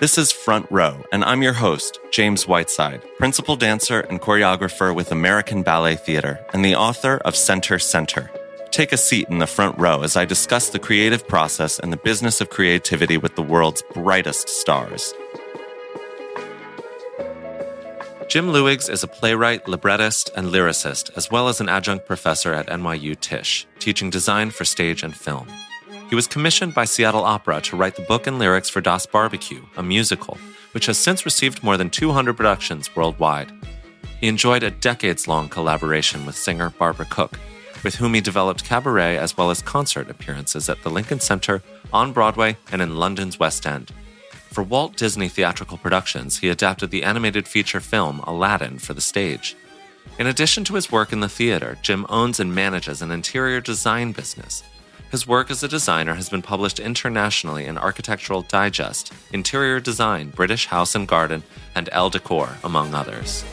This is Front Row, and I'm your host, James Whiteside, principal dancer and choreographer with American Ballet Theater and the author of Center Center. Take a seat in the front row as I discuss the creative process and the business of creativity with the world's brightest stars. Jim Luigs is a playwright, librettist, and lyricist, as well as an adjunct professor at NYU Tisch, teaching design for stage and film. He was commissioned by Seattle Opera to write the book and lyrics for Das Barbecue, a musical, which has since received more than 200 productions worldwide. He enjoyed a decades long collaboration with singer Barbara Cook, with whom he developed cabaret as well as concert appearances at the Lincoln Center, on Broadway, and in London's West End. For Walt Disney Theatrical Productions, he adapted the animated feature film Aladdin for the stage. In addition to his work in the theater, Jim owns and manages an interior design business his work as a designer has been published internationally in Architectural Digest, Interior Design, British House and Garden, and Elle Decor, among others.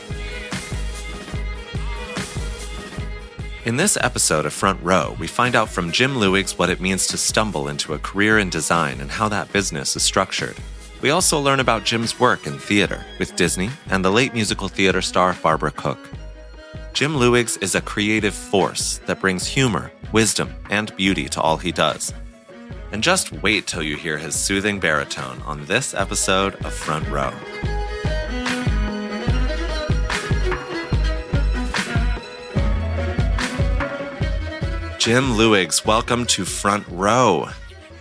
In this episode of Front Row, we find out from Jim Luigs what it means to stumble into a career in design and how that business is structured. We also learn about Jim's work in theater with Disney and the late musical theater star Barbara Cook. Jim Luigs is a creative force that brings humor, wisdom, and beauty to all he does. And just wait till you hear his soothing baritone on this episode of Front Row. Jim Luigs, welcome to Front Row.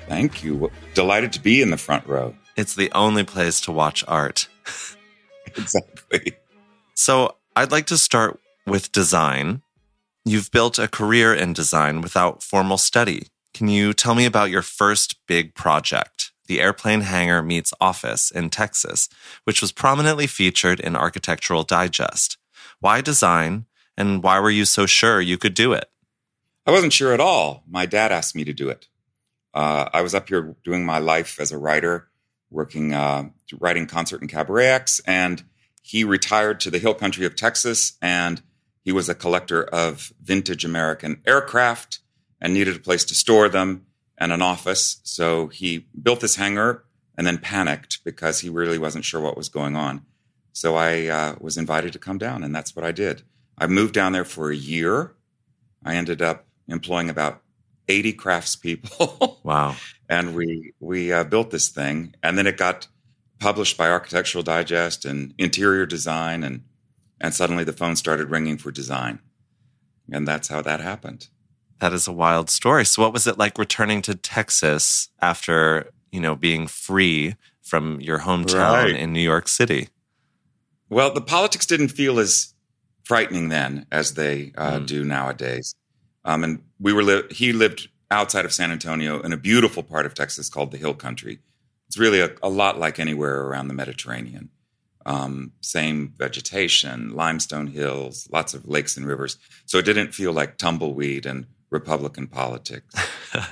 Thank you. Delighted to be in the front row. It's the only place to watch art. exactly. So, I'd like to start with design. You've built a career in design without formal study. Can you tell me about your first big project, the Airplane Hangar Meets Office in Texas, which was prominently featured in Architectural Digest? Why design, and why were you so sure you could do it? I wasn't sure at all. My dad asked me to do it. Uh, I was up here doing my life as a writer, working, uh, writing concert and cabaret acts, and he retired to the hill country of Texas and he was a collector of vintage American aircraft and needed a place to store them and an office. So he built this hangar and then panicked because he really wasn't sure what was going on. So I uh, was invited to come down, and that's what I did. I moved down there for a year. I ended up employing about 80 craftspeople. wow. and we we uh, built this thing, and then it got published by Architectural Digest and Interior Design, and and suddenly the phone started ringing for design. And that's how that happened. That is a wild story. So what was it like returning to Texas after, you know, being free from your hometown right. in New York City? Well, the politics didn't feel as frightening then as they uh, mm. do nowadays. Um, and we were li- he lived outside of San Antonio in a beautiful part of Texas called the Hill Country. It's really a, a lot like anywhere around the Mediterranean um, same vegetation, limestone hills, lots of lakes and rivers. So it didn't feel like tumbleweed and Republican politics.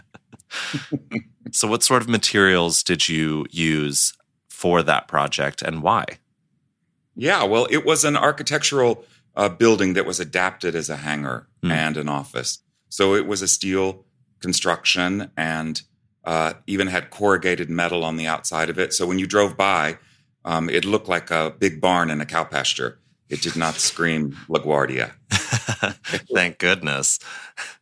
so, what sort of materials did you use for that project and why? Yeah, well, it was an architectural uh, building that was adapted as a hangar mm. and an office. So it was a steel construction and uh, even had corrugated metal on the outside of it. So when you drove by, um, it looked like a big barn in a cow pasture. It did not scream LaGuardia. Thank goodness.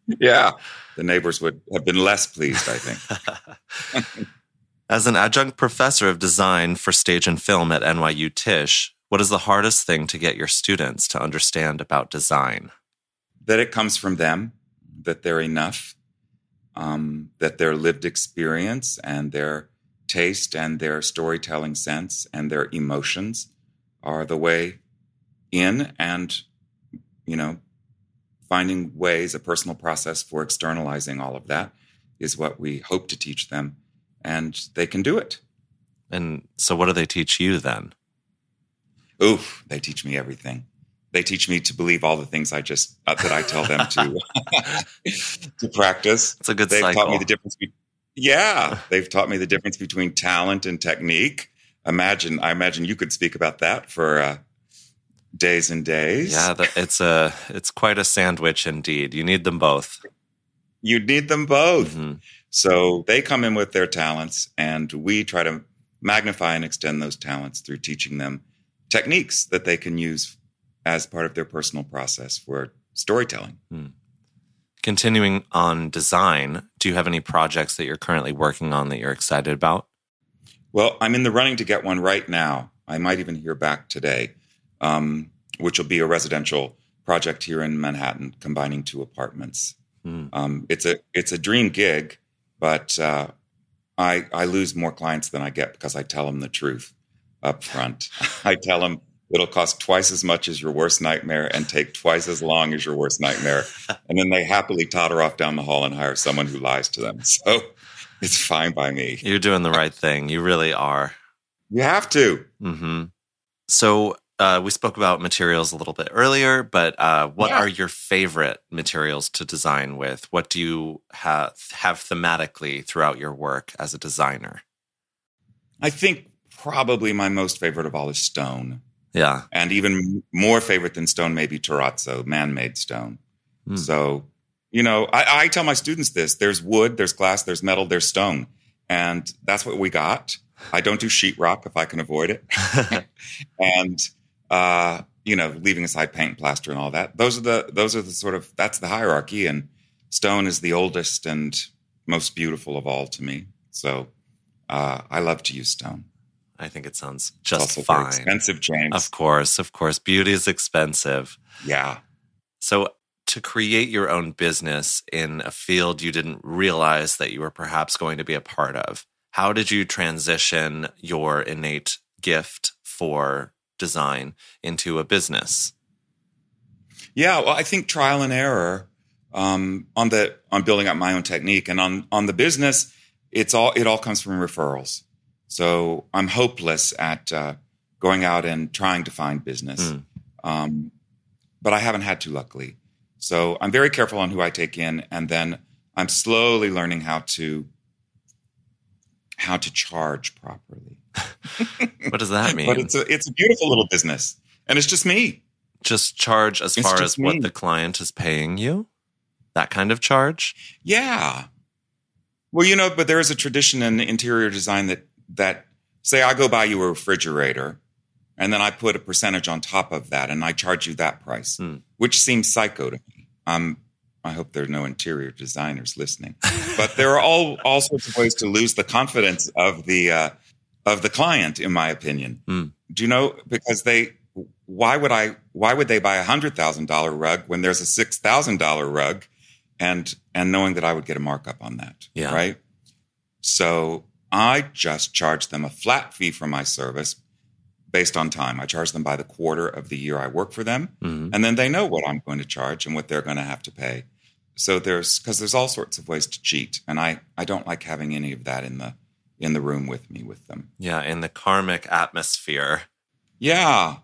Yeah. The neighbors would have been less pleased, I think. As an adjunct professor of design for stage and film at NYU Tisch, what is the hardest thing to get your students to understand about design? That it comes from them, that they're enough, um, that their lived experience and their taste and their storytelling sense and their emotions are the way in and, you know, finding ways, a personal process for externalizing all of that is what we hope to teach them. And they can do it. And so, what do they teach you then? Oof, they teach me everything. They teach me to believe all the things I just uh, that I tell them to to practice. It's a good They've cycle. taught me the difference. Be- yeah, they've taught me the difference between talent and technique. Imagine, I imagine you could speak about that for uh, days and days. Yeah, the, it's a it's quite a sandwich indeed. You need them both. you need them both. Mhm. So they come in with their talents, and we try to magnify and extend those talents through teaching them techniques that they can use as part of their personal process for storytelling. Continuing on design, do you have any projects that you're currently working on that you're excited about? Well, I'm in the running to get one right now. I might even hear back today, um, which will be a residential project here in Manhattan, combining two apartments. Hmm. Um, it's a it's a dream gig, but uh, I I lose more clients than I get because I tell them the truth up front. I tell them it'll cost twice as much as your worst nightmare and take twice as long as your worst nightmare, and then they happily totter off down the hall and hire someone who lies to them. So it's fine by me. You're doing the right thing. You really are. You have to. hmm So uh, we spoke about materials a little bit earlier, but uh, what Yeah. are your favorite materials to design with? What do you have have thematically throughout your work as a designer? I think probably my most favorite of all is stone. Yeah. And even more favorite than stone, maybe terrazzo, man made stone. Hmm. So, you know, I, I tell my students this there's wood, there's glass, there's metal, there's stone. And that's what we got. I don't do sheetrock if I can avoid it. and, uh, you know, leaving aside paint and plaster and all that. Those are the, those are the sort of, that's the hierarchy. And stone is the oldest and most beautiful of all to me. So, uh, I love to use stone. I think it sounds just fine. expensive, James. Of course, of course. Beauty is expensive. Yeah. So, to create your own business in a field you didn't realize that you were perhaps going to be a part of, how did you transition your innate gift for design into a business? Yeah, well, I think trial and error um, on the on building up my own technique and on on the business, it's all it all comes from referrals. So I'm hopeless at uh, going out and trying to find business, Mm. um, but I haven't had to, luckily. So I'm very careful on who I take in, and then I'm slowly learning how to how to charge properly. What does that mean? But it's a it's a beautiful little business, and it's just me. just charge as It's far as what the client is paying you? That kind of charge? Yeah. Well, you know, but there is a tradition in interior design that that say I go buy you a refrigerator and then I put a percentage on top of that and I charge you that price, Hmm. which seems psycho to me. Um I hope there are no interior designers listening. But there are all all sorts of ways to lose the confidence of the uh, of the client, in my opinion. Hmm. Do you know because they why would I why would they buy a hundred thousand dollar rug when there's a six thousand dollar rug and and knowing that I would get a markup on that. Yeah. Right. So I just charge them a flat fee for my service based on time. I charge them by the quarter of the year I work for them. Mhm. And then they know what I'm going to charge and what they're going to have to pay. So there's because there's all sorts of ways to cheat. And I, I don't like having any of that in the in the room with me with them. Yeah, in the karmic atmosphere. Yeah.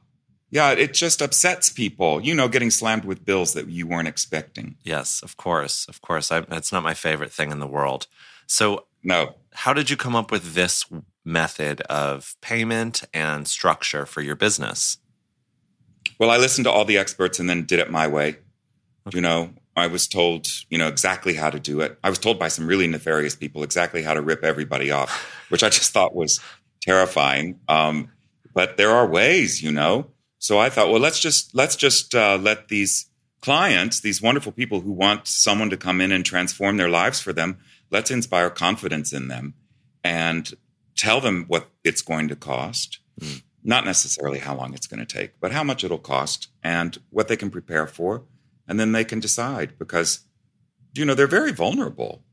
Yeah, it just upsets people, you know, getting slammed with bills that you weren't expecting. Yes, of course. Of course. I, that's not my favorite thing in the world. So, No. How did you come up with this method of payment and structure for your business? Well, I listened to all the experts and then did it my way. You know, I was told, you know, exactly how to do it. I was told by some really nefarious people exactly how to rip everybody off, which I just thought was terrifying. Um, but there are ways, you know. So I thought, well, let's just let's just uh, let these clients, these wonderful people who want someone to come in and transform their lives for them, let's inspire confidence in them and tell them what it's going to cost. Mm. Not necessarily how long it's going to take, but how much it'll cost and what they can prepare for. And then they can decide because, you know, they're very vulnerable.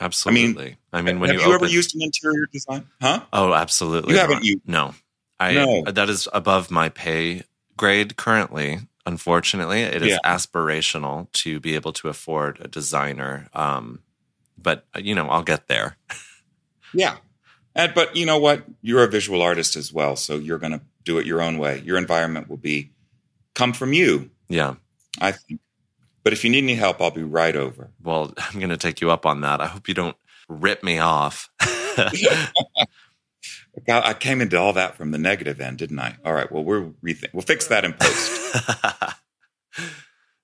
Absolutely. I mean, I mean when have you, you open... ever used an interior design? Huh? Oh, absolutely. You haven't used? No. I, No. That is above my pay grade currently. Unfortunately, it is Yeah. aspirational to be able to afford a designer. Um, but you know, I'll get there. Yeah. And, but you know what? You're a visual artist as well. So you're going to do it your own way. Your environment will be come from you, Yeah. I think. But if you need any help, I'll be right over. Well, I'm going to take you up on that. I hope you don't rip me off. I came into all that from the negative end, didn't I? All right. Well, we'll rethink. We'll fix that in post.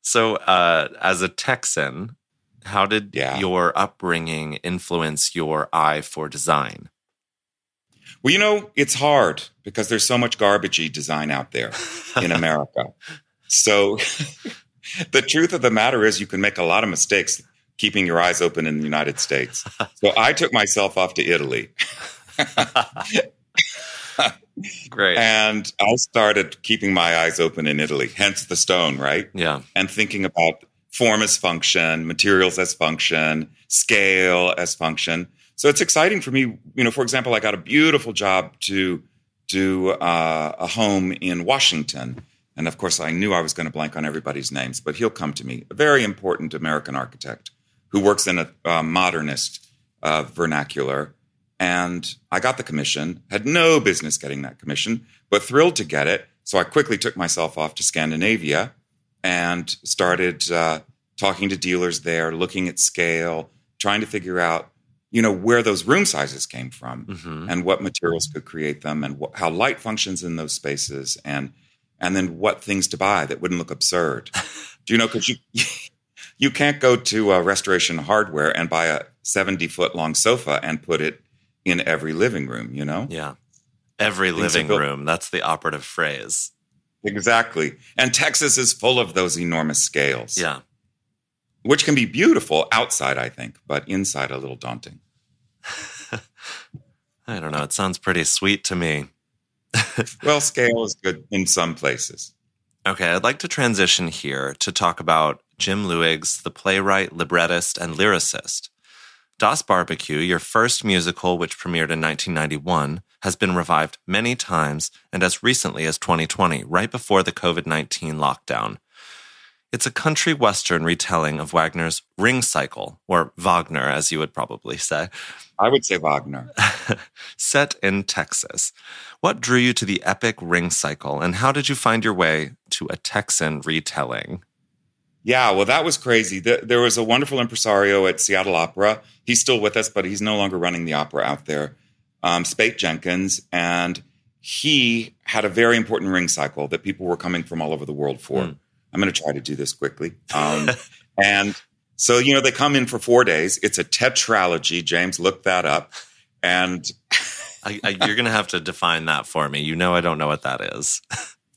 so, uh, as a Texan, how did Yeah. your upbringing influence your eye for design? well, you know, it's hard because there's so much garbagey design out there in America. So the truth of the matter is, you can make a lot of mistakes keeping your eyes open in the United States. So I took myself off to Italy. Great. And I started keeping my eyes open in Italy, hence the stone, right? yeah. And thinking about form as function, materials as function, scale as function. So it's exciting for me. You know, for example, I got a beautiful job to do uh, a home in Washington. And of course, I knew I was going to blank on everybody's names, but he'll come to me. A very important American architect who works in a uh, modernist uh, vernacular. And I got the commission, had no business getting that commission, but thrilled to get it. So I quickly took myself off to Scandinavia and started uh, talking to dealers there, looking at scale, trying to figure out, you know, where those room sizes came from hmm and what materials could create them and wh- how light functions in those spaces and and then what things to buy that wouldn't look absurd. Do you know? Because you you can't go to uh, Restoration Hardware and buy a seventy foot long sofa and put it in every living room. You know Yeah. Every Things living built- room. That's the operative phrase. Exactly. And Texas is full of those enormous scales. Yeah. which can be beautiful outside, I think, but inside a little daunting. I don't know. It sounds pretty sweet to me. Well, scale is good in some places. Okay, I'd like to transition here to talk about Jim Luigs, the playwright, librettist, and lyricist. Das Barbecue, your first musical, which premiered in 1991, has been revived many times and as recently as 2020, right before the COVID 19 lockdown. It's a country western retelling of Wagner's Ring Cycle, or Wagner, as you would probably say, I would say Wagner. set in Texas. What drew you to the epic Ring Cycle, and how did you find your way to a Texan retelling? Yeah, well, that was crazy. Th- There was a wonderful impresario at Seattle Opera. He's still with us, but he's no longer running the opera out there. Um, Speight Jenkins, and he had a very important ring cycle that people were coming from all over the world for. Hmm. I'm going to try to do this quickly. Um, and so, you know, they come in for four days. It's a tetralogy. James, look that up. And I, I, you're going to have to define that for me. You know, I don't know what that is.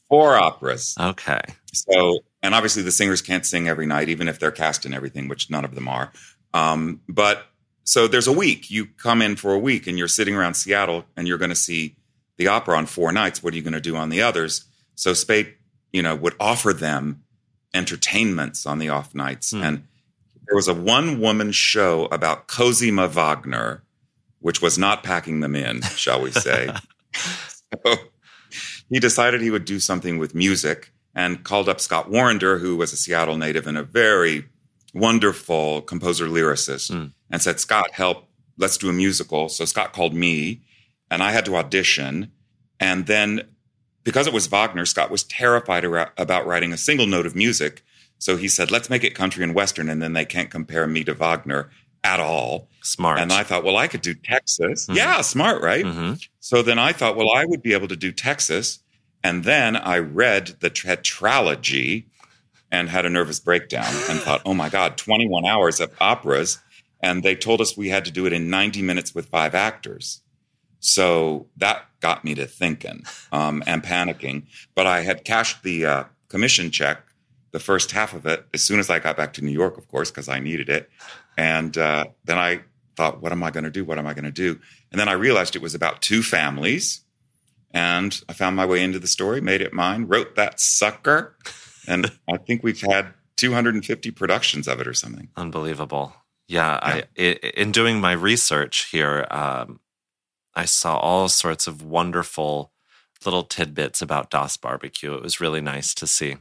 four operas. Okay. So, and obviously the singers can't sing every night, even if they're cast in everything, which none of them are. Um, but so there's a week. You come in for a week and you're sitting around Seattle and you're going to see the opera on four nights. What are you going to do on the others? So Speight, you know, would offer them entertainments on the off nights. Hmm. And there was a one woman show about Cosima Wagner, which was not packing them in, shall we say. so he decided he would do something with music and called up Scott Warrender, who was a Seattle native and a very wonderful composer lyricist, Mm. and said, Scott, help, let's do a musical. So Scott called me and I had to audition. And then because it was Wagner, Scott was terrified about writing a single note of music. So he said, let's make it country and Western, and then they can't compare me to Wagner at all. Smart. And I thought, well, I could do Texas. Mhm. Yeah, smart, right? hmm So then I thought, well, I would be able to do Texas. And then I read the tetralogy and had a nervous breakdown and thought, oh my God, 21 hours of operas. And they told us we had to do it in 90 minutes with five actors. So that got me to thinking um, and panicking. But I had cashed the uh, commission check the first half of it as soon as I got back to New York, of course, because I needed it. And uh, then I thought, what am I going to do? What am I going to do? And then I realized it was about two families. And I found my way into the story, made it mine, wrote that sucker. And I think we've had 250 productions of it or something. Unbelievable. Yeah, yeah. I, in doing my research here, um, I saw all sorts of wonderful little tidbits about Das Barbecue. It was really nice to see.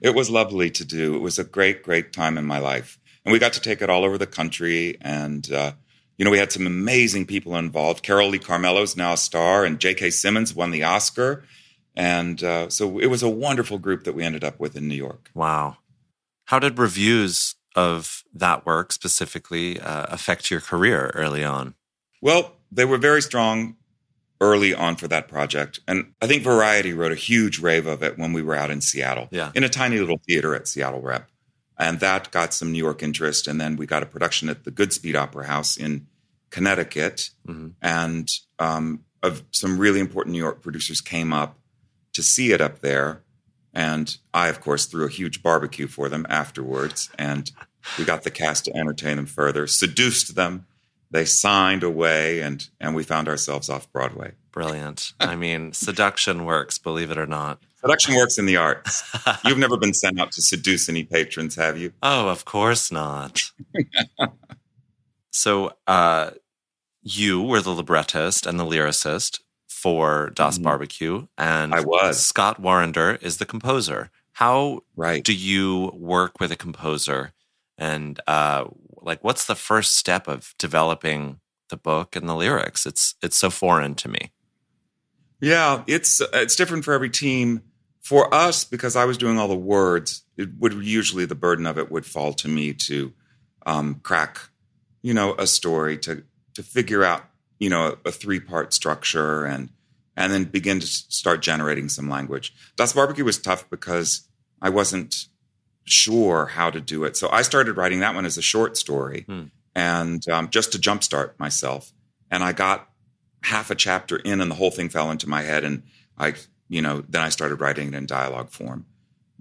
It was lovely to do. It was a great, great time in my life. And we got to take it all over the country. And, uh, you know, we had some amazing people involved. Carolee Carmello is now a star, and J.K. Simmons won the Oscar. And uh, so it was a wonderful group that we ended up with in New York. Wow. How did reviews of that work specifically uh, affect your career early on? Well, they were very strong early on for that project. And I think Variety wrote a huge rave of it when we were out in Seattle, yeah. in a tiny little theater at Seattle Rep. And that got some New York interest. And then we got a production at the Goodspeed Opera House in Connecticut. Mm-hmm. And um, of some really important New York producers came up to see it up there. And I, of course, threw a huge barbecue for them afterwards. And we got the cast to entertain them further, seduced them they signed away and and we found ourselves off Broadway. Brilliant. I mean, seduction works, believe it or not. Seduction works in the arts. You've never been sent out to seduce any patrons, have you? Oh, of course not. so, uh, you were the librettist and the lyricist for Das mm-hmm. Barbecue, and I was. Scott Warrender is the composer. How right. do you work with a composer, and uh, like what's the first step of developing the book and the lyrics it's it's so foreign to me yeah it's it's different for every team for us because i was doing all the words it would usually the burden of it would fall to me to um, crack you know a story to to figure out you know a, a three part structure and and then begin to start generating some language das barbecue was tough because i wasn't sure how to do it. So I started writing that one as a short story hmm. and um, just to jumpstart myself. And I got half a chapter in and the whole thing fell into my head. And I, you know, then I started writing it in dialogue form.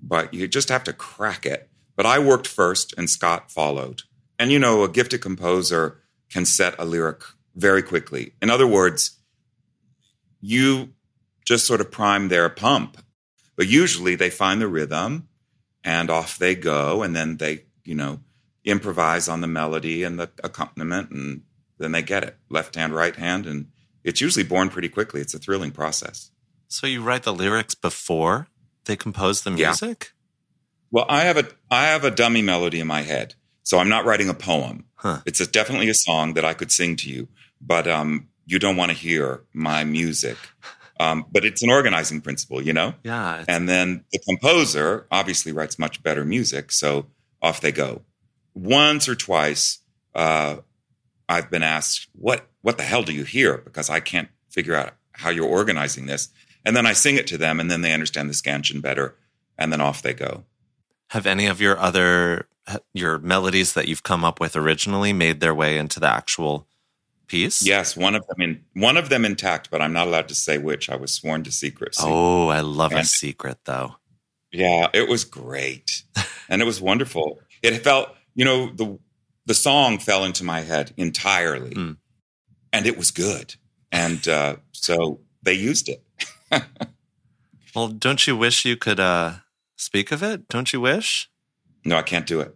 But you just have to crack it. But I worked first and Scott followed. And, you know, a gifted composer can set a lyric very quickly. In other words, you just sort of prime their pump. But usually they find the rhythm and off they go and then they you know improvise on the melody and the accompaniment and then they get it left hand right hand and it's usually born pretty quickly it's a thrilling process so you write the lyrics before they compose the music yeah. well i have a i have a dummy melody in my head so i'm not writing a poem huh. it's a, definitely a song that i could sing to you but um, you don't want to hear my music um, but it's an organizing principle, you know? Yeah. And then the composer obviously writes much better music. So off they go. Once or twice, uh, I've been asked, what, what the hell do you hear? Because I can't figure out how you're organizing this. And then I sing it to them and then they understand the scansion better. And then off they go. Have any of your other, your melodies that you've come up with originally made their way into the actual piece? Yes, one of them in one of them intact, but I'm not allowed to say which. I was sworn to secrecy. Oh, I love and, a secret though. Yeah, it was great. and it was wonderful. It felt, you know, the the song fell into my head entirely. Mm. And it was good. And uh, so they used it. well, don't you wish you could uh, speak of it? Don't you wish? No, I can't do it.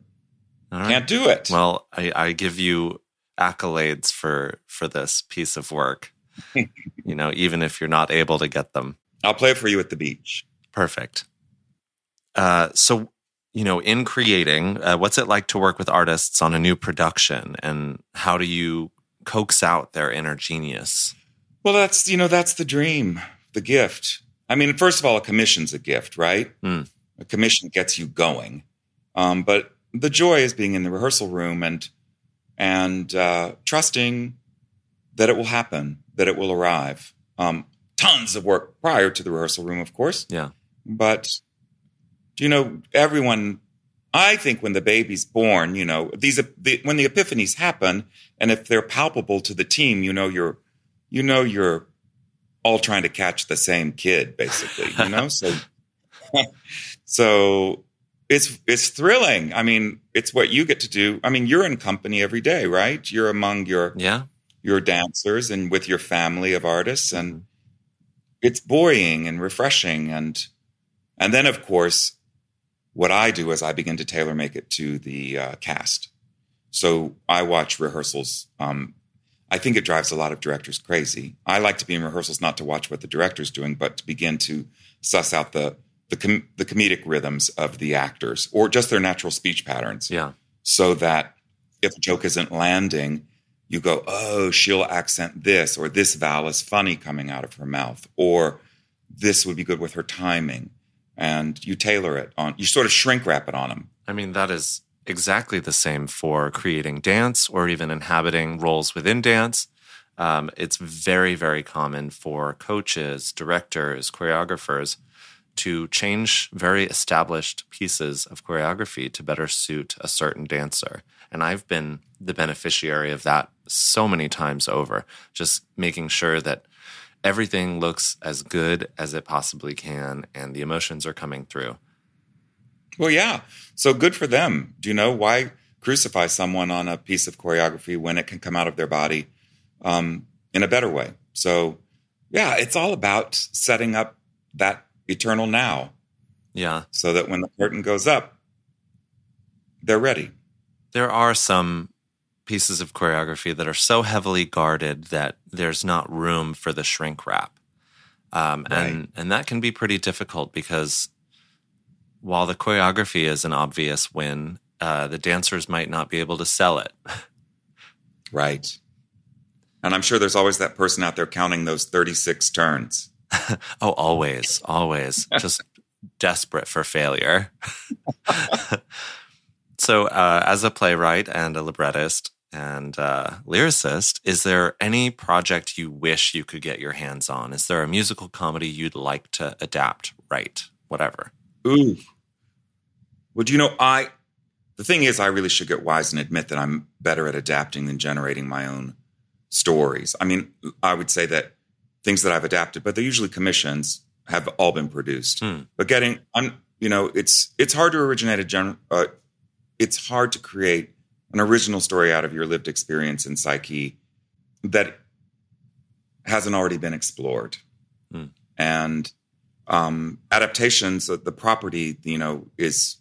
Right. Can't do it. Well, I, I give you accolades for for this piece of work. you know, even if you're not able to get them. I'll play it for you at the beach. Perfect. Uh, so, you know, in creating, uh, what's it like to work with artists on a new production, and how do you coax out their inner genius? Well, that's you know that's the dream, the gift. I mean, first of all, a commission's a gift, right? Mm. A commission gets you going, um, but the joy is being in the rehearsal room and and uh, trusting that it will happen, that it will arrive. Um, tons of work prior to the rehearsal room, of course. Yeah. But, you know, everyone, I think when the baby's born, you know, these, the, when the epiphanies happen, and if they're palpable to the team, you know, you're, you know, you're all trying to catch the same kid, basically, you know? so, so it's it's thrilling. I mean, it's what you get to do. I mean, you're in company every day, right? You're among your Yeah. your dancers and with your family of artists and Mm-hmm. it's buoying and refreshing and and then of course what I do is I begin to tailor make it to the uh, cast. So I watch rehearsals. Um, I think it drives a lot of directors crazy. I like to be in rehearsals not to watch what the director's doing, but to begin to suss out the the, com- the comedic rhythms of the actors or just their natural speech patterns Yeah. so that if a joke isn't landing, you go, oh, she'll accent this, or this vowel is funny coming out of her mouth, or this would be good with her timing. And you tailor it on, you sort of shrink wrap it on them. I mean, that is exactly the same for creating dance or even inhabiting roles within dance. Um, it's very, very common for coaches, directors, choreographers to change very established pieces of choreography to better suit a certain dancer. And I've been the beneficiary of that so many times over, just making sure that everything looks as good as it possibly can and the emotions are coming through. Well, yeah. So good for them. Do you know why crucify someone on a piece of choreography when it can come out of their body um, in a better way? So, yeah, it's all about setting up that eternal now Yeah. so that when the curtain goes up, they're ready. there are some pieces of choreography that are so heavily guarded that there's not room for the shrink wrap. Um, and, and that can be pretty difficult because while the choreography is an obvious win, uh, the dancers might not be able to sell it. Right. And I'm sure there's always that person out there counting those 36 turns. Oh, always, always. Just desperate for failure. so, uh, as a playwright and a librettist and uh, lyricist, is there any project you wish you could get your hands on? Is there a musical comedy you'd like to adapt, write, whatever? Ooh. Would you know, I, the thing is, I really should get wise and admit that I'm better at adapting than generating my own stories. I mean, I would say that things that I've adapted, but they're usually commissions, have all been produced. Hmm. But getting, I'm, you know, it's it's hard to originate a gen. Uh, it's hard to create an original story out of your lived experience and psyche that hasn't already been explored. Hmm. And um, adaptations, the property, you know, is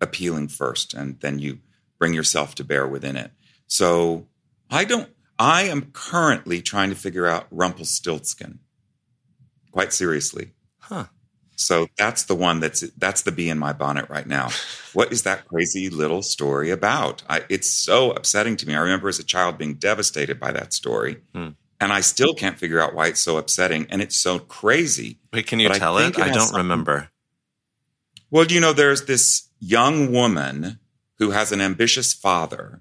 appealing first, and then you bring yourself to bear within it. So I don't. I am currently trying to figure out Rumpelstiltskin. Quite seriously. Huh. So that's the one that's that's the bee in my bonnet right now. What is that crazy little story about? I, it's so upsetting to me. I remember as a child being devastated by that story, Hmm. and I still can't figure out why it's so upsetting and it's so crazy. Wait, can you But tell think it? it I don't something- remember. Well, you know, there's this young woman who has an ambitious father,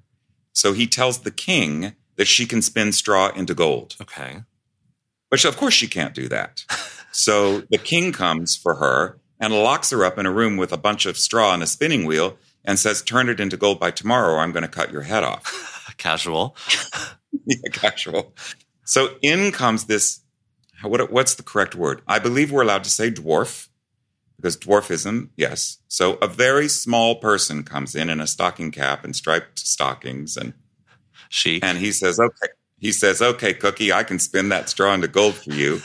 so he tells the king that she can spin straw into gold. Okay. But of course, she can't do that. So the king comes for her and locks her up in a room with a bunch of straw and a spinning wheel and says, Turn it into gold by tomorrow, or I'm going to cut your head off. Casual. yeah, casual. So in comes this what, what's the correct word? I believe we're allowed to say dwarf because dwarfism, yes. So a very small person comes in in a stocking cap and striped stockings and Chic. and he says, "Okay." He says, "Okay, Cookie, I can spin that straw into gold for you,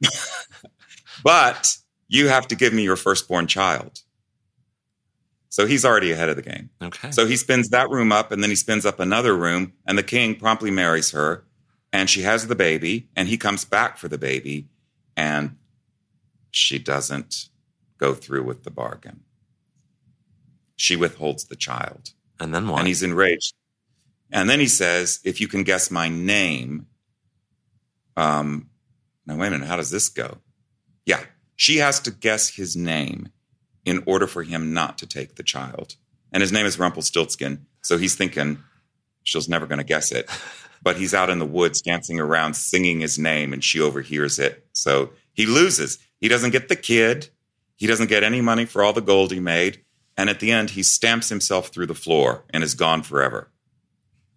but you have to give me your firstborn child." So he's already ahead of the game. okay. So he spins that room up, and then he spins up another room, and the king promptly marries her, and she has the baby, and he comes back for the baby, and she doesn't go through with the bargain. She withholds the child and then what? and he's enraged. And then he says, "If you can guess my name." Um, now wait a minute. How does this go? Yeah, she has to guess his name in order for him not to take the child. And his name is Rumpelstiltskin. So he's thinking she's never going to guess it. But he's out in the woods dancing around, singing his name, and she overhears it. So he loses. He doesn't get the kid. He doesn't get any money for all the gold he made. And at the end, he stamps himself through the floor and is gone forever.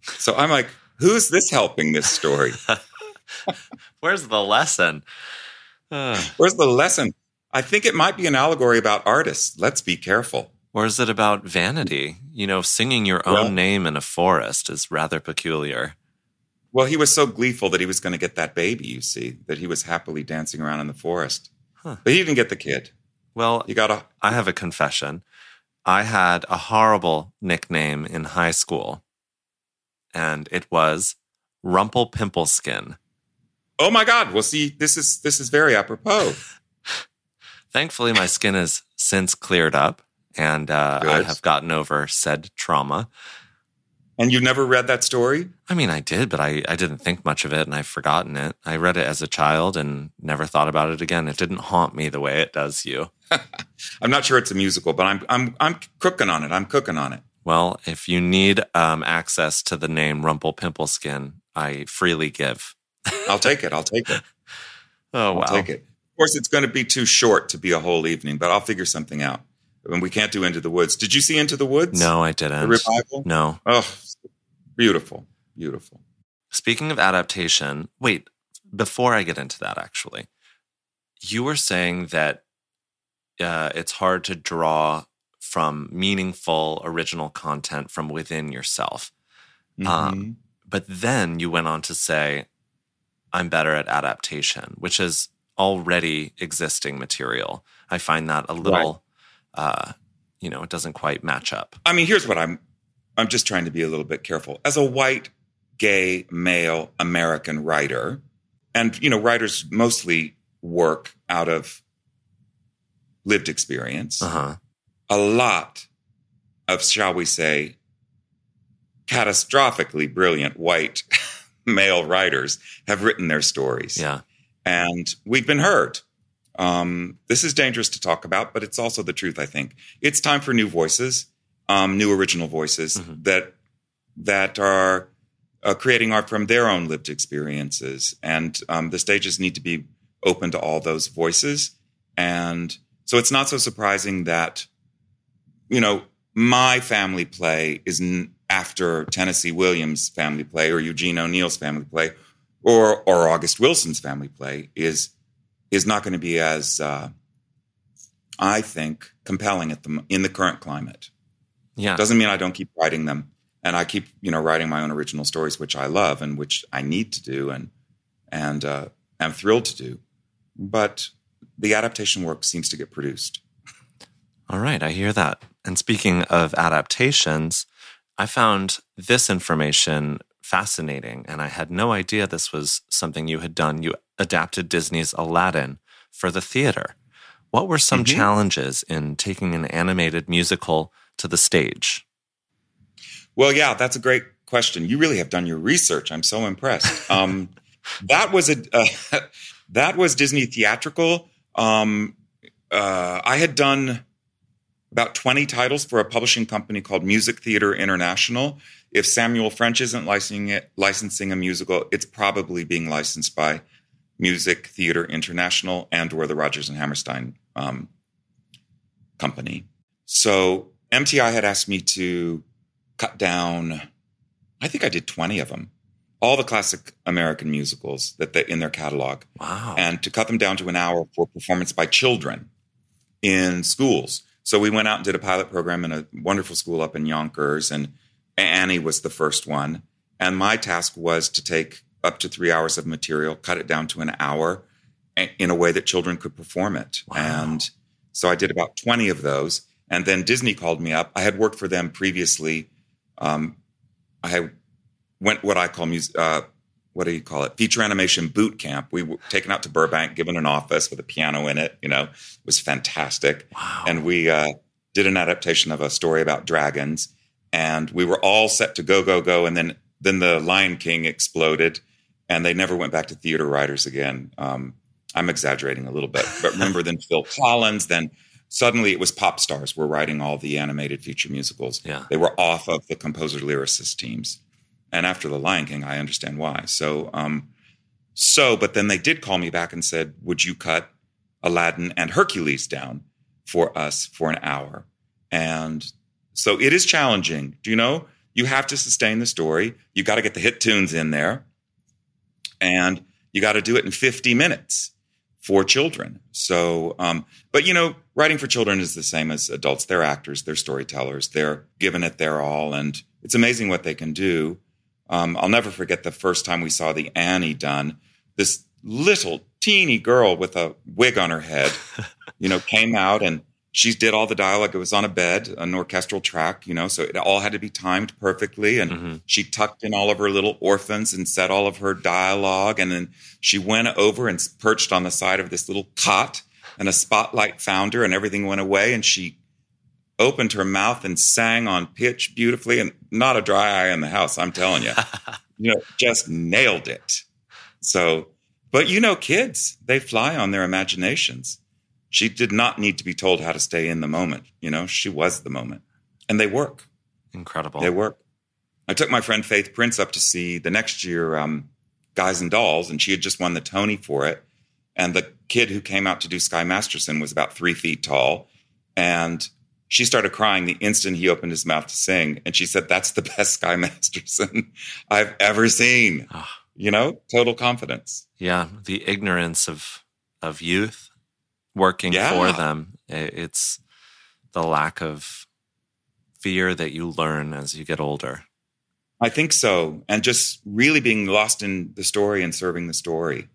So I'm like, who's this helping this story? Where's the lesson? Uh, Where's the lesson? I think it might be an allegory about artists. Let's be careful. Or is it about vanity? You know, singing your own well, name in a forest is rather peculiar. Well, he was so gleeful that he was going to get that baby, you see, that he was happily dancing around in the forest. Huh. But he didn't get the kid. Well, you got a I have a confession. I had a horrible nickname in high school, and it was Rumple Pimple Skin. Oh my God! Well, see, this is this is very apropos. Thankfully, my skin has since cleared up, and uh, I have gotten over said trauma. And you've never read that story? I mean, I did, but I, I didn't think much of it and I've forgotten it. I read it as a child and never thought about it again. It didn't haunt me the way it does you. I'm not sure it's a musical, but I'm, I'm, I'm cooking on it. I'm cooking on it. Well, if you need um, access to the name Rumple Pimple Skin, I freely give. I'll take it. I'll take it. Oh. I'll take it. Of course, it's going to be too short to be a whole evening, but I'll figure something out. And we can't do Into the Woods. Did you see Into the Woods? No, I didn't. The revival? No. Oh, Beautiful. Beautiful. Speaking of adaptation, wait, before I get into that, actually, you were saying that uh, it's hard to draw from meaningful original content from within yourself. Um, mm-hmm. Um, but then you went on to say, I'm better at adaptation, which is already existing material. I find that a little, right. uh, you know, it doesn't quite match up. I mean, here's what I'm I'm just trying to be a little bit careful. As a white, gay, male American writer, and you know, writers mostly work out of lived experience. Uh-huh. A lot of, shall we say, catastrophically brilliant white male writers have written their stories. Yeah. And we've been heard. Um, this is dangerous to talk about, but it's also the truth, I think. It's time for new voices um, new original voices mm-hmm. that that are uh, creating art from their own lived experiences, and um, the stages need to be open to all those voices. And so it's not so surprising that you know my family play is after Tennessee Williams' family play or Eugene O'Neill's family play or or August Wilson's family play is is not going to be as uh, I think compelling at the in the current climate. Yeah. Doesn't mean I don't keep writing them. And I keep, you know, writing my own original stories, which I love and which I need to do and and uh, am thrilled to do. But the adaptation work seems to get produced. All right, I hear that. And speaking of adaptations, I found this information fascinating, and I had no idea this was something you had done. You adapted Disney's Aladdin for the theater. What were some mm-hmm. challenges in taking an animated musical to the stage? Well, yeah, that's a great question. You really have done your research. I'm so impressed. Um, that was a uh, that was Disney theatrical. Um, uh, I had done about 20 titles for a publishing company called Music Theater International. If Samuel French isn't licensing it, licensing a musical, it's probably being licensed by Music Theater International and or the Rodgers and Hammerstein um, company. So MTI had asked me to cut down, I think I did 20 of them, all the classic American musicals that they, in their catalog. Wow. And to cut them down to an hour for performance by children in schools. So we went out and did a pilot program in a wonderful school up in Yonkers, and Annie was the first one. And my task was to take up to three hours of material, cut it down to an hour in a way that children could perform it. Wow. And so I did about 20 of those. And then Disney called me up. I had worked for them previously. Um, I went what I call music. Uh, what do you call it? Feature animation boot camp. We were taken out to Burbank, given an office with a piano in it. You know, it was fantastic. Wow. And we uh, did an adaptation of a story about dragons. And we were all set to go, go, go. And then then the Lion King exploded, and they never went back to theater writers again. Um, I'm exaggerating a little bit, but remember then Phil Collins, then suddenly it was pop stars were writing all the animated feature musicals. Yeah. They were off of the composer lyricist teams. And after The Lion King, I understand why. So, um, so, but then they did call me back and said, would you cut Aladdin and Hercules down for us for an hour? And so it is challenging. Do you know? You have to sustain the story. You got to get the hit tunes in there and you got to do it in 50 minutes. for children. So, um, but you know, writing for children is the same as adults. They're actors, they're storytellers, they're giving it their all, and it's amazing what they can do. Um, I'll never forget the first time we saw the Annie done. This little teeny girl with a wig on her head, you know, came out and she did all the dialogue. It was on a bed, an orchestral track, you know, so it all had to be timed perfectly. And mm-hmm. she tucked in all of her little orphans and said all of her dialogue. And then she went over and perched on the side of this little cot and a spotlight found her and everything went away. And she opened her mouth and sang on pitch beautifully and not a dry eye in the house. I'm telling you, you know, just nailed it. So, but you know, kids, they fly on their imaginations she did not need to be told how to stay in the moment. You know, she was the moment. And they work. Incredible. They work. I took my friend Faith Prince up to see the next year um, Guys and Dolls, and she had just won the Tony for it. And the kid who came out to do Sky Masterson was about three feet tall. And she started crying the instant he opened his mouth to sing. And she said, That's the best Sky Masterson I've ever seen. Oh. You know, total confidence. Yeah. The ignorance of of youth working yeah. for them. It's the lack of fear that you learn as you get older. I think so. And just really being lost in the story and serving the story,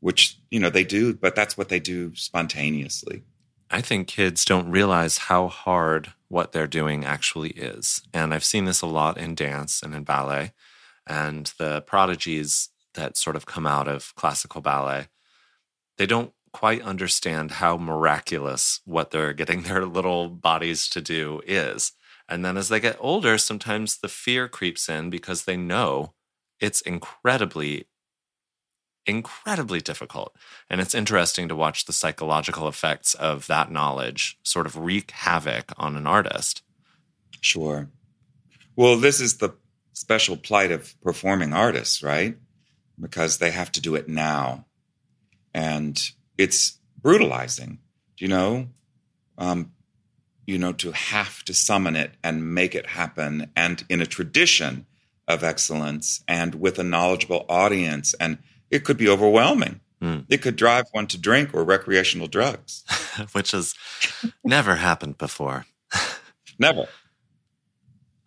which, you know, they do, but that's what they do spontaneously. I think kids don't realize how hard what they're doing actually is. And I've seen this a lot in dance and in ballet. And the prodigies that sort of come out of classical ballet, they don't quite understand how miraculous what they're getting their little bodies to do is. And then as they get older, sometimes the fear creeps in because they know it's incredibly, incredibly difficult. And it's interesting to watch the psychological effects of that knowledge sort of wreak havoc on an artist. Sure. Well, this is the special plight of performing artists, right? Because they have to do it now. And it's brutalizing, you know, um, you know, to have to summon it and make it happen, and in a tradition of excellence and with a knowledgeable audience, and it could be overwhelming. Mm. It could drive one to drink or recreational drugs, which has never happened before. never.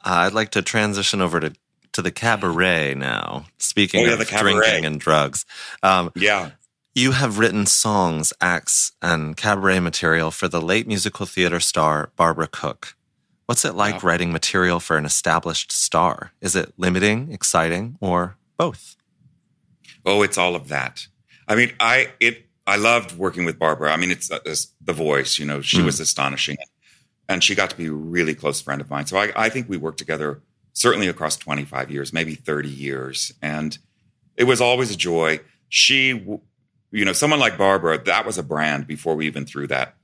Uh, I'd like to transition over to to the cabaret now. Speaking oh, yeah, of drinking and drugs, um, yeah, you have written songs, acts, and cabaret material for the late musical theater star Barbara Cook. What's it like writing material for an established star? Is it limiting, exciting, or both? Oh, it's all of that. I mean, I it I loved working with Barbara. I mean, it's, uh, it's the voice. You know, she mm. was astonishing, and she got to be a really close friend of mine. So I, I think we worked together certainly across 25 years, maybe 30 years, and it was always a joy. She you know, someone like Barbara, that was a brand before we even threw that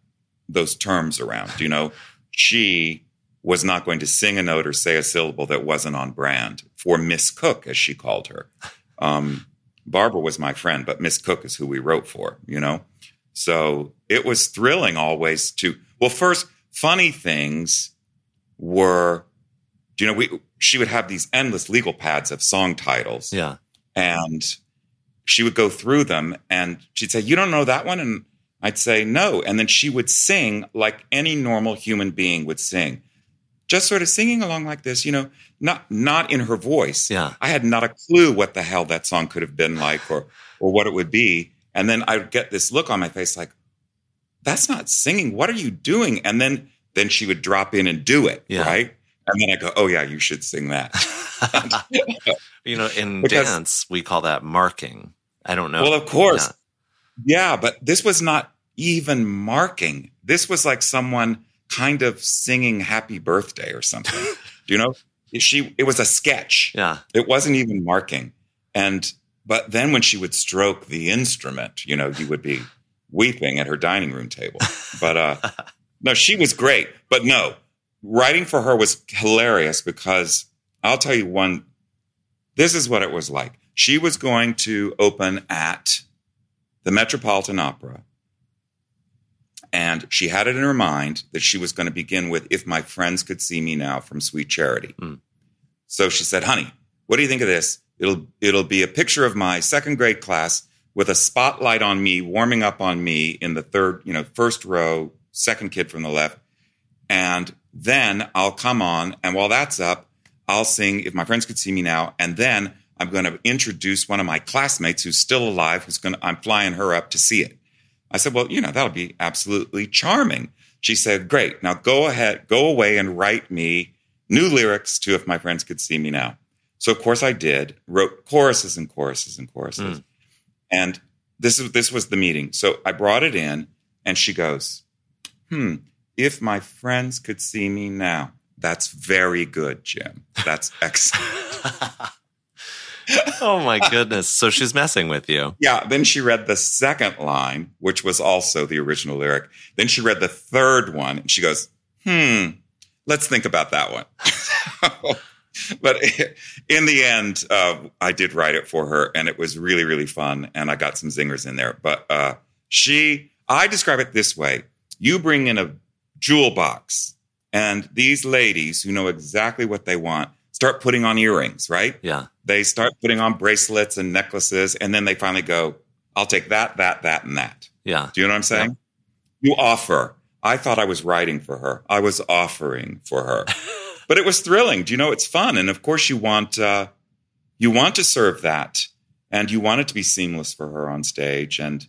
those terms around. You know, she was not going to sing a note or say a syllable that wasn't on brand for Miss Cook, as she called her. Um, Barbara was my friend, but Miss Cook is who we wrote for, you know? So it was thrilling always to, well, first, funny things were, you know, we, she would have these endless legal pads of song titles. Yeah. And she would go through them and she'd say, You don't know that one? And I'd say, No. And then she would sing like any normal human being would sing. Just sort of singing along like this, you know, not not in her voice. Yeah. I had not a clue what the hell that song could have been like or or what it would be. And then I'd get this look on my face like, that's not singing. What are you doing? And then then she would drop in and do it. Yeah. Right. And then I go, Oh yeah, you should sing that. you know, in because, dance, we call that marking. I don't know. Well, of course. Yeah. yeah, but this was not even marking. This was like someone kind of singing happy birthday or something. Do you know? She it was a sketch. Yeah. It wasn't even marking. And but then when she would stroke the instrument, you know, you would be weeping at her dining room table. But uh no, she was great. But no, writing for her was hilarious because I'll tell you one this is what it was like. She was going to open at the Metropolitan Opera. And she had it in her mind that she was going to begin with If My Friends Could See Me Now from Sweet Charity. Mm. So she said, Honey, what do you think of this? It'll, it'll be a picture of my second grade class with a spotlight on me, warming up on me in the third, you know, first row, second kid from the left. And then I'll come on, and while that's up, I'll sing If My Friends Could See Me Now. And then I'm going to introduce one of my classmates who's still alive, who's going to, I'm flying her up to see it. I said, well, you know, that'll be absolutely charming. She said, great. Now go ahead, go away and write me new lyrics to If My Friends Could See Me Now. So of course I did, wrote choruses and choruses and choruses. Mm. And this is, this was the meeting. So I brought it in and she goes, hmm, if my friends could see me now. That's very good, Jim. That's excellent. oh my goodness. So she's messing with you. Yeah. Then she read the second line, which was also the original lyric. Then she read the third one and she goes, hmm, let's think about that one. but in the end, uh, I did write it for her and it was really, really fun. And I got some zingers in there. But uh, she, I describe it this way you bring in a jewel box and these ladies who know exactly what they want start putting on earrings, right? Yeah. They start putting on bracelets and necklaces, and then they finally go, I'll take that, that, that, and that. Yeah. Do you know what I'm saying? Yeah. You offer. I thought I was writing for her. I was offering for her. but it was thrilling. Do you know it's fun? And of course you want uh, you want to serve that and you want it to be seamless for her on stage. And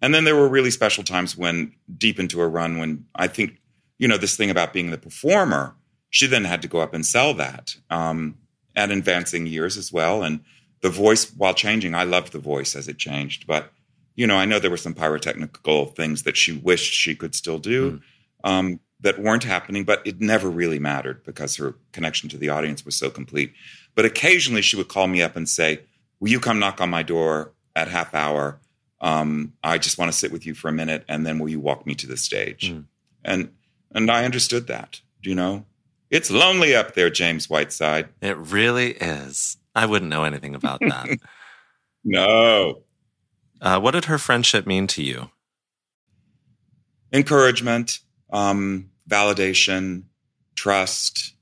and then there were really special times when deep into a run when I think, you know, this thing about being the performer she then had to go up and sell that um, at advancing years as well. And the voice, while changing, I loved the voice as it changed. But, you know, I know there were some pyrotechnical things that she wished she could still do mm. um, that weren't happening, but it never really mattered because her connection to the audience was so complete. But occasionally she would call me up and say, Will you come knock on my door at half hour? Um, I just want to sit with you for a minute, and then will you walk me to the stage? Mm. And and I understood that, do you know. It's lonely up there, James Whiteside. It really is. I wouldn't know anything about that. no. Uh, what did her friendship mean to you? Encouragement, um, validation, trust,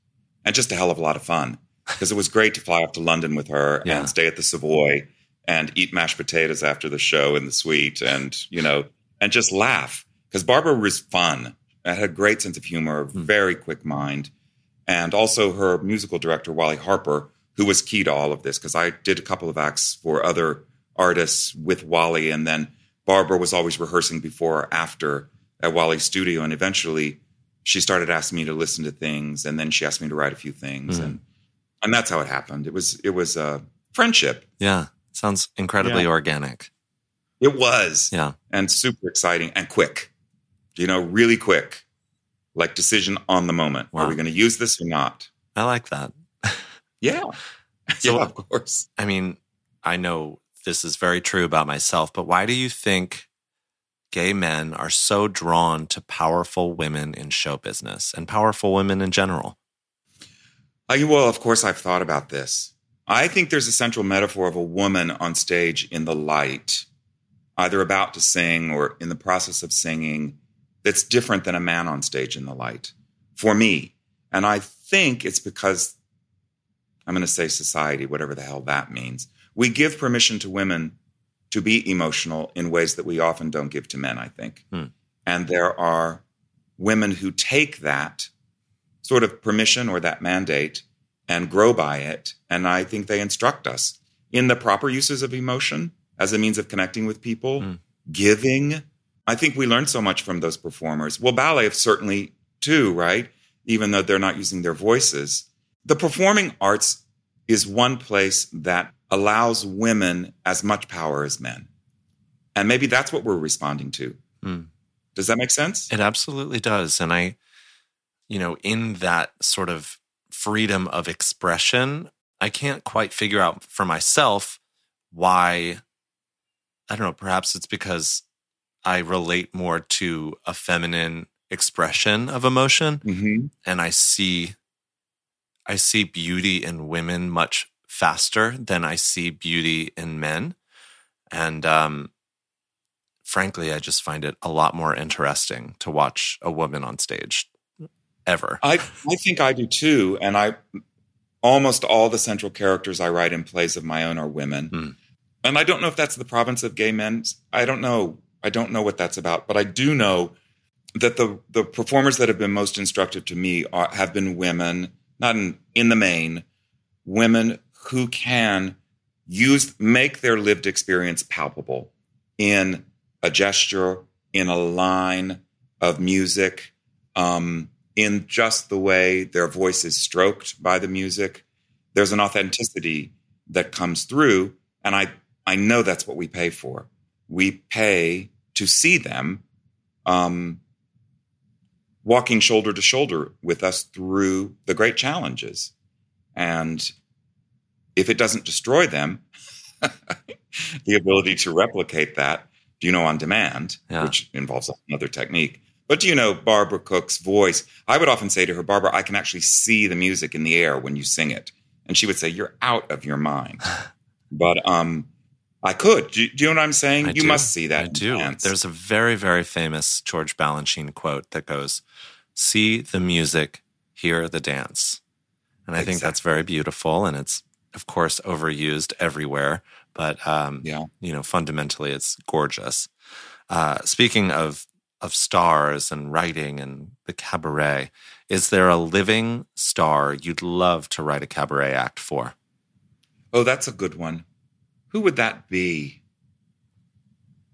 and just a hell of a lot of fun. Because it was great to fly up to London with her yeah. and stay at the Savoy and eat mashed potatoes after the show in the suite and, you know, and just laugh. Because Barbara was fun. I had a great sense of humor, hmm. very quick mind and also her musical director, Wally Harper, who was key to all of this because I did a couple of acts for other artists with Wally, and then Barbara was always rehearsing before or after at Wally's studio, and eventually she started asking me to listen to things, and then she asked me to write a few things, mm. and and that's how it happened. It was it was a friendship. Yeah, sounds incredibly yeah. organic. It was. Yeah, and super exciting and quick. You know, really quick like decision on the moment. Wow. Are we going to use this or not? I like that. yeah. So, yeah, of course. I mean, I know this is very true about myself, but why do you think gay men are so drawn to powerful women in show business and powerful women in general? Uh, well, of course, I've thought about this. I think there's a central metaphor of a woman on stage in the light, either about to sing or in the process of singing, that's different than a man on stage in the light for me. And I think it's because I'm going to say society, whatever the hell that means. We give permission to women to be emotional in ways that we often don't give to men, I think. Hmm. And there are women who take that sort of permission or that mandate and grow by it. And I think they instruct us in the proper uses of emotion as a means of connecting with people, hmm. giving, I think we learned so much from those performers. Well, ballet certainly too, right? Even though they're not using their voices. The performing arts is one place that allows women as much power as men. And maybe that's what we're responding to. Mm. Does that make sense? It absolutely does. And I, you know, in that sort of freedom of expression, I can't quite figure out for myself why. I don't know, perhaps it's because I relate more to a feminine expression of emotion mm-hmm. and I see I see beauty in women much faster than I see beauty in men. And um, frankly, I just find it a lot more interesting to watch a woman on stage ever. I, I think I do too. And I almost all the central characters I write in plays of my own are women. Mm. and I don't know if that's the province of gay men. I don't know. I don't know what that's about, but I do know that the the performers that have been most instructive to me are, have been women, not in, in the main, women who can use make their lived experience palpable in a gesture, in a line of music, um, in just the way their voice is stroked by the music. There's an authenticity that comes through, and I I know that's what we pay for. We pay to see them um, walking shoulder to shoulder with us through the great challenges. And if it doesn't destroy them, the ability to replicate that, do you know, on demand, yeah. which involves another technique. But do you know Barbara Cook's voice? I would often say to her, Barbara, I can actually see the music in the air when you sing it. And she would say, You're out of your mind. but um, I could. Do, do, you know what I'm saying? I you do. must see that. I do. Dance. There's a very, very famous George Balanchine quote that goes, See the music, hear the dance. And I exactly. think that's very beautiful. And it's, of course, overused everywhere. But, um, yeah. you know, fundamentally, it's gorgeous. Uh, speaking of, of stars and writing and the cabaret, is there a living star you'd love to write a cabaret act for? Oh, that's a good one. Who would that be?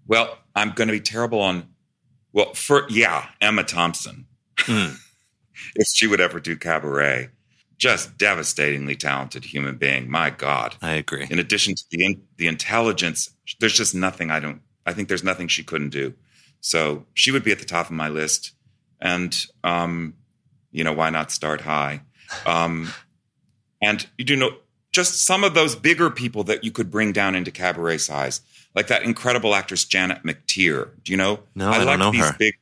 Well, I'm going to be terrible on. Well, for yeah, Emma Thompson. Mm. if she would ever do cabaret, just devastatingly talented human being. My God, I agree. In addition to the in, the intelligence, there's just nothing I don't. I think there's nothing she couldn't do. So she would be at the top of my list. And um, you know, why not start high? Um, and you do know just some of those bigger people that you could bring down into cabaret size, like that incredible actress Janet McTeer. Do you know? No, I, I like know these her. big.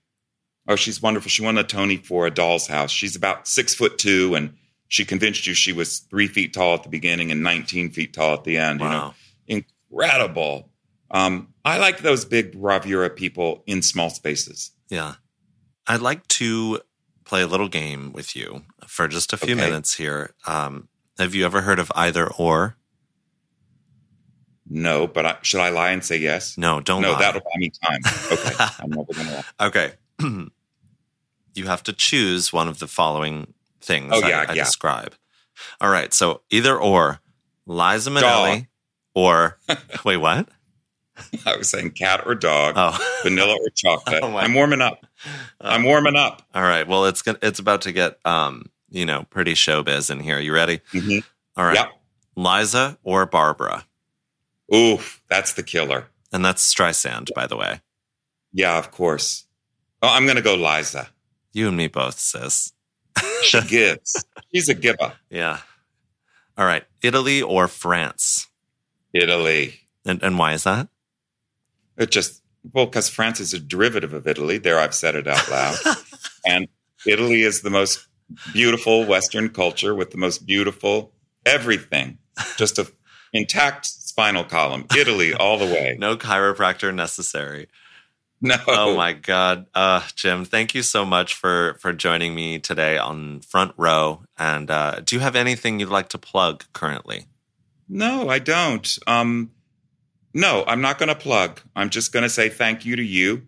Oh, she's wonderful. She won a Tony for A Doll's House. She's about six foot two, and she convinced you she was three feet tall at the beginning and 19 feet tall at the end. Wow. You know, incredible. Um, I like those big bravura people in small spaces. Yeah. I'd like to play a little game with you for just a few okay. minutes here. Um, have you ever heard of either or? No, but I, should I lie and say yes? No, don't. No, lie. that'll buy me time. Okay, I'm never gonna lie. Okay, you have to choose one of the following things. Oh yeah, I, I yeah. describe. All right, so either or, Liza Minnelli, dog. or wait, what? I was saying cat or dog, oh. vanilla or chocolate. Oh I'm warming up. I'm warming up. All right. Well, it's it's about to get um, you know, pretty showbiz in here. You ready? Mm-hmm. All right. Yep. Liza or Barbara? Oof, that's the killer. And that's Streisand, by the way. Yeah, of course. Oh, I'm going to go Liza. You and me both, sis. she gives. She's a giver. Yeah. All right. Italy or France? Italy. And, and why is that? It just, well, because France is a derivative of Italy. There, I've said it out loud. and Italy is the most beautiful Western culture with the most beautiful everything. Just a intact spinal column. Italy all the way. no chiropractor necessary. No. Oh my God, uh, Jim! Thank you so much for for joining me today on Front Row. And uh, do you have anything you'd like to plug currently? No, I don't. Um, no, I'm not going to plug. I'm just going to say thank you to you,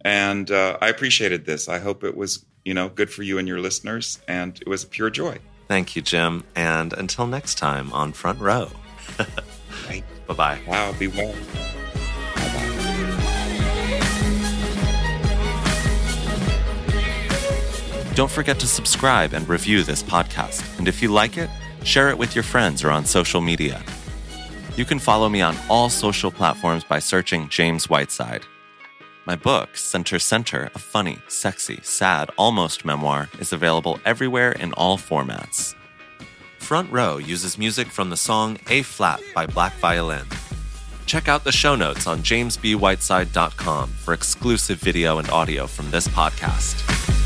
and uh, I appreciated this. I hope it was you know, good for you and your listeners. And it was a pure joy. Thank you, Jim. And until next time on Front Row. right. Bye bye. Wow, be well. Don't forget to subscribe and review this podcast. And if you like it, share it with your friends or on social media. You can follow me on all social platforms by searching James Whiteside. My book, Center Center, a funny, sexy, sad, almost memoir, is available everywhere in all formats. Front Row uses music from the song A Flat by Black Violin. Check out the show notes on jamesbwhiteside.com for exclusive video and audio from this podcast.